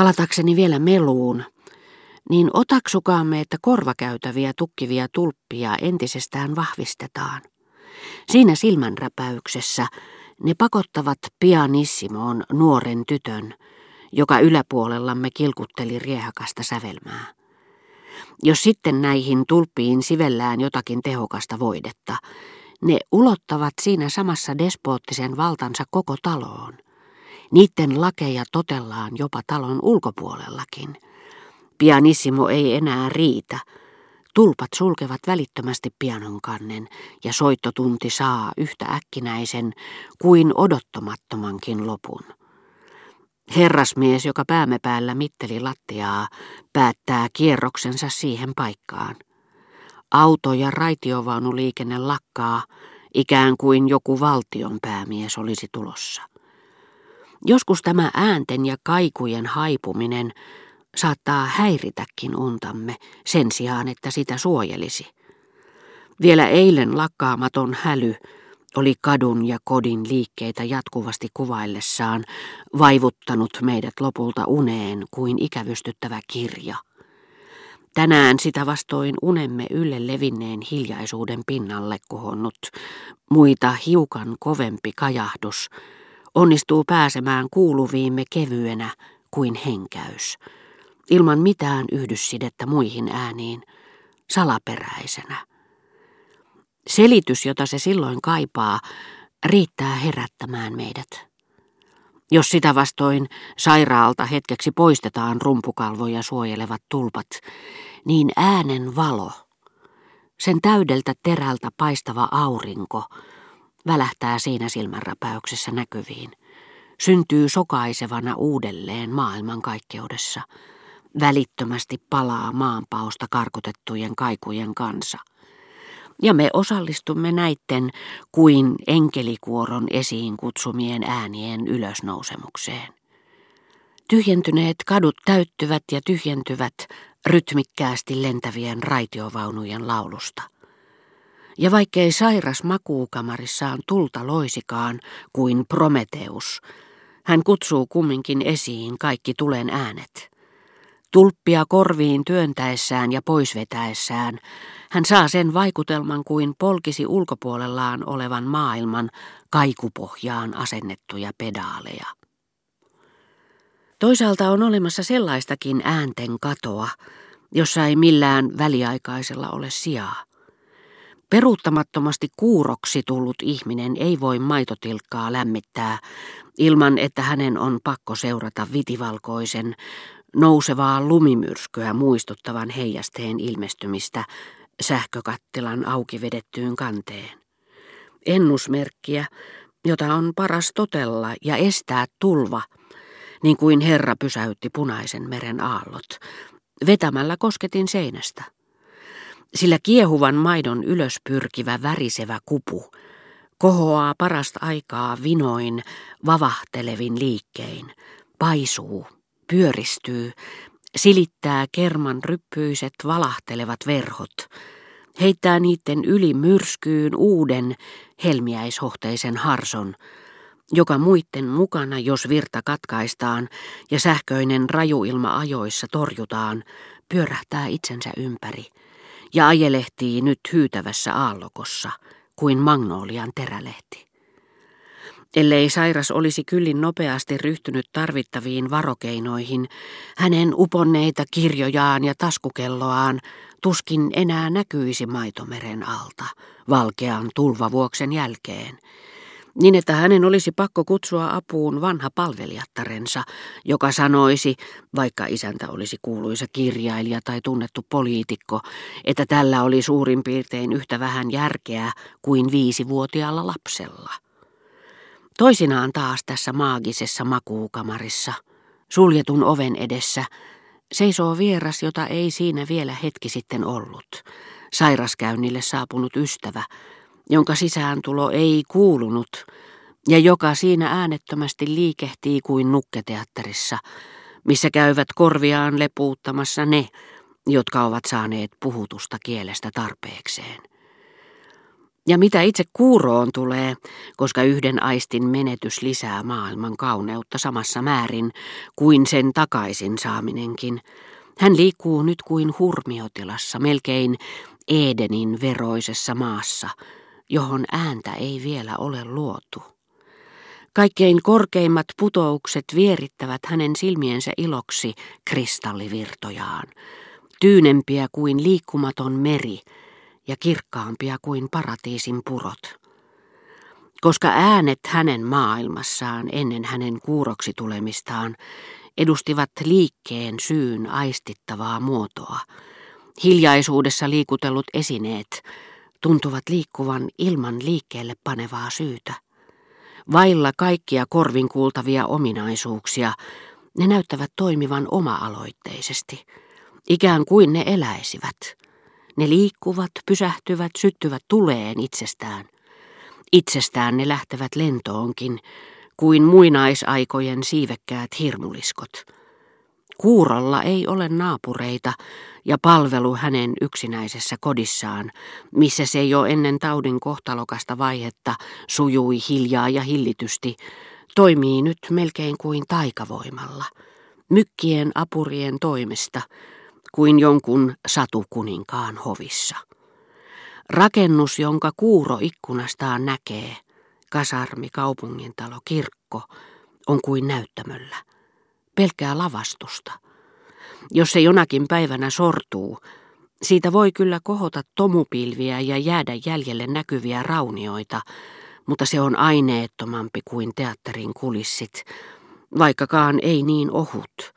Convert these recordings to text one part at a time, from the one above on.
Palatakseni vielä meluun, niin otaksukaamme, että korvakäytäviä tukkivia tulppia entisestään vahvistetaan. Siinä silmänräpäyksessä ne pakottavat pianissimoon nuoren tytön, joka yläpuolellamme kilkutteli riehakasta sävelmää. Jos sitten näihin tulppiin sivellään jotakin tehokasta voidetta, ne ulottavat siinä samassa despoottisen valtansa koko taloon. Niiden lakeja totellaan jopa talon ulkopuolellakin. Pianissimo ei enää riitä. Tulpat sulkevat välittömästi pianon kannen ja soittotunti saa yhtä äkkinäisen kuin odottamattomankin lopun. Herrasmies, joka päämme päällä mitteli lattiaa, päättää kierroksensa siihen paikkaan. Auto- ja raitiovaunuliikenne lakkaa, ikään kuin joku valtion päämies olisi tulossa. Joskus tämä äänten ja kaikujen haipuminen saattaa häiritäkin untamme sen sijaan, että sitä suojelisi. Vielä eilen lakkaamaton häly oli kadun ja kodin liikkeitä jatkuvasti kuvaillessaan vaivuttanut meidät lopulta uneen kuin ikävystyttävä kirja. Tänään sitä vastoin unemme ylle levinneen hiljaisuuden pinnalle kohonnut, muita hiukan kovempi kajahdus, onnistuu pääsemään kuuluviimme kevyenä kuin henkäys, ilman mitään yhdyssidettä muihin ääniin, salaperäisenä. Selitys, jota se silloin kaipaa, riittää herättämään meidät. Jos sitä vastoin sairaalta hetkeksi poistetaan rumpukalvoja suojelevat tulpat, niin äänen valo, sen täydeltä terältä paistava aurinko, välähtää siinä silmänräpäyksessä näkyviin. Syntyy sokaisevana uudelleen maailmankaikkeudessa. Välittömästi palaa maanpaosta karkotettujen kaikujen kansa – ja me osallistumme näitten kuin enkelikuoron esiin kutsumien äänien ylösnousemukseen. Tyhjentyneet kadut täyttyvät ja tyhjentyvät rytmikkäästi lentävien raitiovaunujen laulusta. Ja vaikkei sairas makuukamarissaan tulta loisikaan kuin Prometeus, hän kutsuu kumminkin esiin kaikki tulen äänet. Tulppia korviin työntäessään ja poisvetäessään hän saa sen vaikutelman kuin polkisi ulkopuolellaan olevan maailman kaikupohjaan asennettuja pedaaleja. Toisaalta on olemassa sellaistakin äänten katoa, jossa ei millään väliaikaisella ole sijaa. Peruuttamattomasti kuuroksi tullut ihminen ei voi maitotilkkaa lämmittää ilman, että hänen on pakko seurata vitivalkoisen, nousevaa lumimyrskyä muistuttavan heijasteen ilmestymistä sähkökattilan auki vedettyyn kanteen. Ennusmerkkiä, jota on paras totella ja estää tulva, niin kuin Herra pysäytti punaisen meren aallot, vetämällä kosketin seinästä. Sillä kiehuvan maidon ylöspyrkivä värisevä kupu kohoaa parasta aikaa vinoin vavahtelevin liikkein, paisuu, pyöristyy silittää kerman ryppyiset valahtelevat verhot, heittää niiden yli myrskyyn uuden helmiäishohteisen harson, joka muitten mukana, jos virta katkaistaan ja sähköinen rajuilma ajoissa torjutaan, pyörähtää itsensä ympäri ja ajelehtii nyt hyytävässä aallokossa kuin magnolian terälehti. Ellei sairas olisi kyllin nopeasti ryhtynyt tarvittaviin varokeinoihin, hänen uponneita kirjojaan ja taskukelloaan tuskin enää näkyisi maitomeren alta valkean tulvavuoksen jälkeen, niin että hänen olisi pakko kutsua apuun vanha palvelijattarensa, joka sanoisi, vaikka isäntä olisi kuuluisa kirjailija tai tunnettu poliitikko, että tällä oli suurin piirtein yhtä vähän järkeä kuin viisivuotiaalla lapsella. Toisinaan taas tässä maagisessa makuukamarissa, suljetun oven edessä, seisoo vieras, jota ei siinä vielä hetki sitten ollut. Sairaskäynnille saapunut ystävä, jonka sisääntulo ei kuulunut ja joka siinä äänettömästi liikehtii kuin nukketeatterissa, missä käyvät korviaan lepuuttamassa ne, jotka ovat saaneet puhutusta kielestä tarpeekseen. Ja mitä itse kuuroon tulee, koska yhden aistin menetys lisää maailman kauneutta samassa määrin kuin sen takaisin saaminenkin. Hän liikkuu nyt kuin hurmiotilassa, melkein Edenin veroisessa maassa, johon ääntä ei vielä ole luotu. Kaikkein korkeimmat putoukset vierittävät hänen silmiensä iloksi kristallivirtojaan, tyynempiä kuin liikkumaton meri ja kirkkaampia kuin paratiisin purot. Koska äänet hänen maailmassaan ennen hänen kuuroksi tulemistaan edustivat liikkeen syyn aistittavaa muotoa, hiljaisuudessa liikutellut esineet tuntuvat liikkuvan ilman liikkeelle panevaa syytä. Vailla kaikkia korvin kuultavia ominaisuuksia, ne näyttävät toimivan oma-aloitteisesti, ikään kuin ne eläisivät. Ne liikkuvat, pysähtyvät, syttyvät tuleen itsestään. Itsestään ne lähtevät lentoonkin, kuin muinaisaikojen siivekkäät hirmuliskot. Kuurolla ei ole naapureita ja palvelu hänen yksinäisessä kodissaan, missä se jo ennen taudin kohtalokasta vaihetta sujui hiljaa ja hillitysti, toimii nyt melkein kuin taikavoimalla, mykkien apurien toimesta, kuin jonkun satukuninkaan hovissa. Rakennus, jonka kuuro ikkunastaan näkee, kasarmi, kaupungintalo, kirkko, on kuin näyttämöllä pelkkää lavastusta. Jos se jonakin päivänä sortuu, siitä voi kyllä kohota tomupilviä ja jäädä jäljelle näkyviä raunioita, mutta se on aineettomampi kuin teatterin kulissit, vaikkakaan ei niin ohut.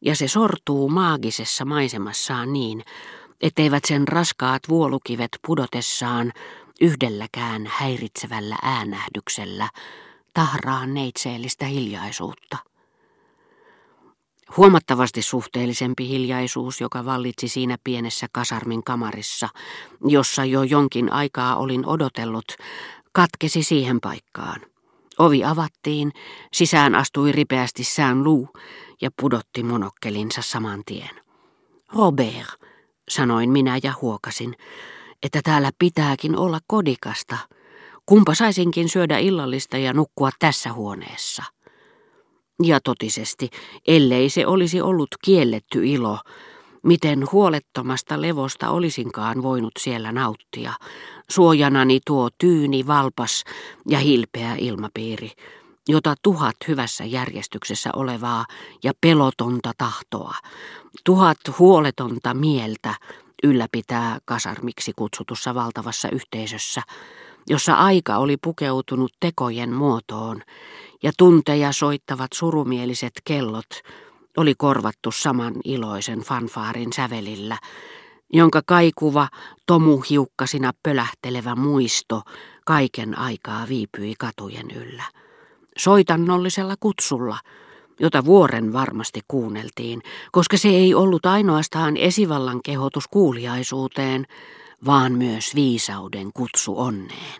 Ja se sortuu maagisessa maisemassaan niin, etteivät sen raskaat vuolukivet pudotessaan yhdelläkään häiritsevällä äänähdyksellä tahraa neitseellistä hiljaisuutta. Huomattavasti suhteellisempi hiljaisuus, joka vallitsi siinä pienessä kasarmin kamarissa, jossa jo jonkin aikaa olin odotellut, katkesi siihen paikkaan. Ovi avattiin, sisään astui ripeästi sään luu ja pudotti monokkelinsa saman tien. Robert, sanoin minä ja huokasin, että täällä pitääkin olla kodikasta. Kumpa saisinkin syödä illallista ja nukkua tässä huoneessa. Ja totisesti, ellei se olisi ollut kielletty ilo, miten huolettomasta levosta olisinkaan voinut siellä nauttia. Suojanani tuo tyyni, valpas ja hilpeä ilmapiiri, jota tuhat hyvässä järjestyksessä olevaa ja pelotonta tahtoa, tuhat huoletonta mieltä ylläpitää kasarmiksi kutsutussa valtavassa yhteisössä, jossa aika oli pukeutunut tekojen muotoon ja tunteja soittavat surumieliset kellot oli korvattu saman iloisen fanfaarin sävelillä, jonka kaikuva tomuhiukkasina pölähtelevä muisto kaiken aikaa viipyi katujen yllä. Soitannollisella kutsulla, jota vuoren varmasti kuunneltiin, koska se ei ollut ainoastaan esivallan kehotus kuuliaisuuteen, vaan myös viisauden kutsu onneen.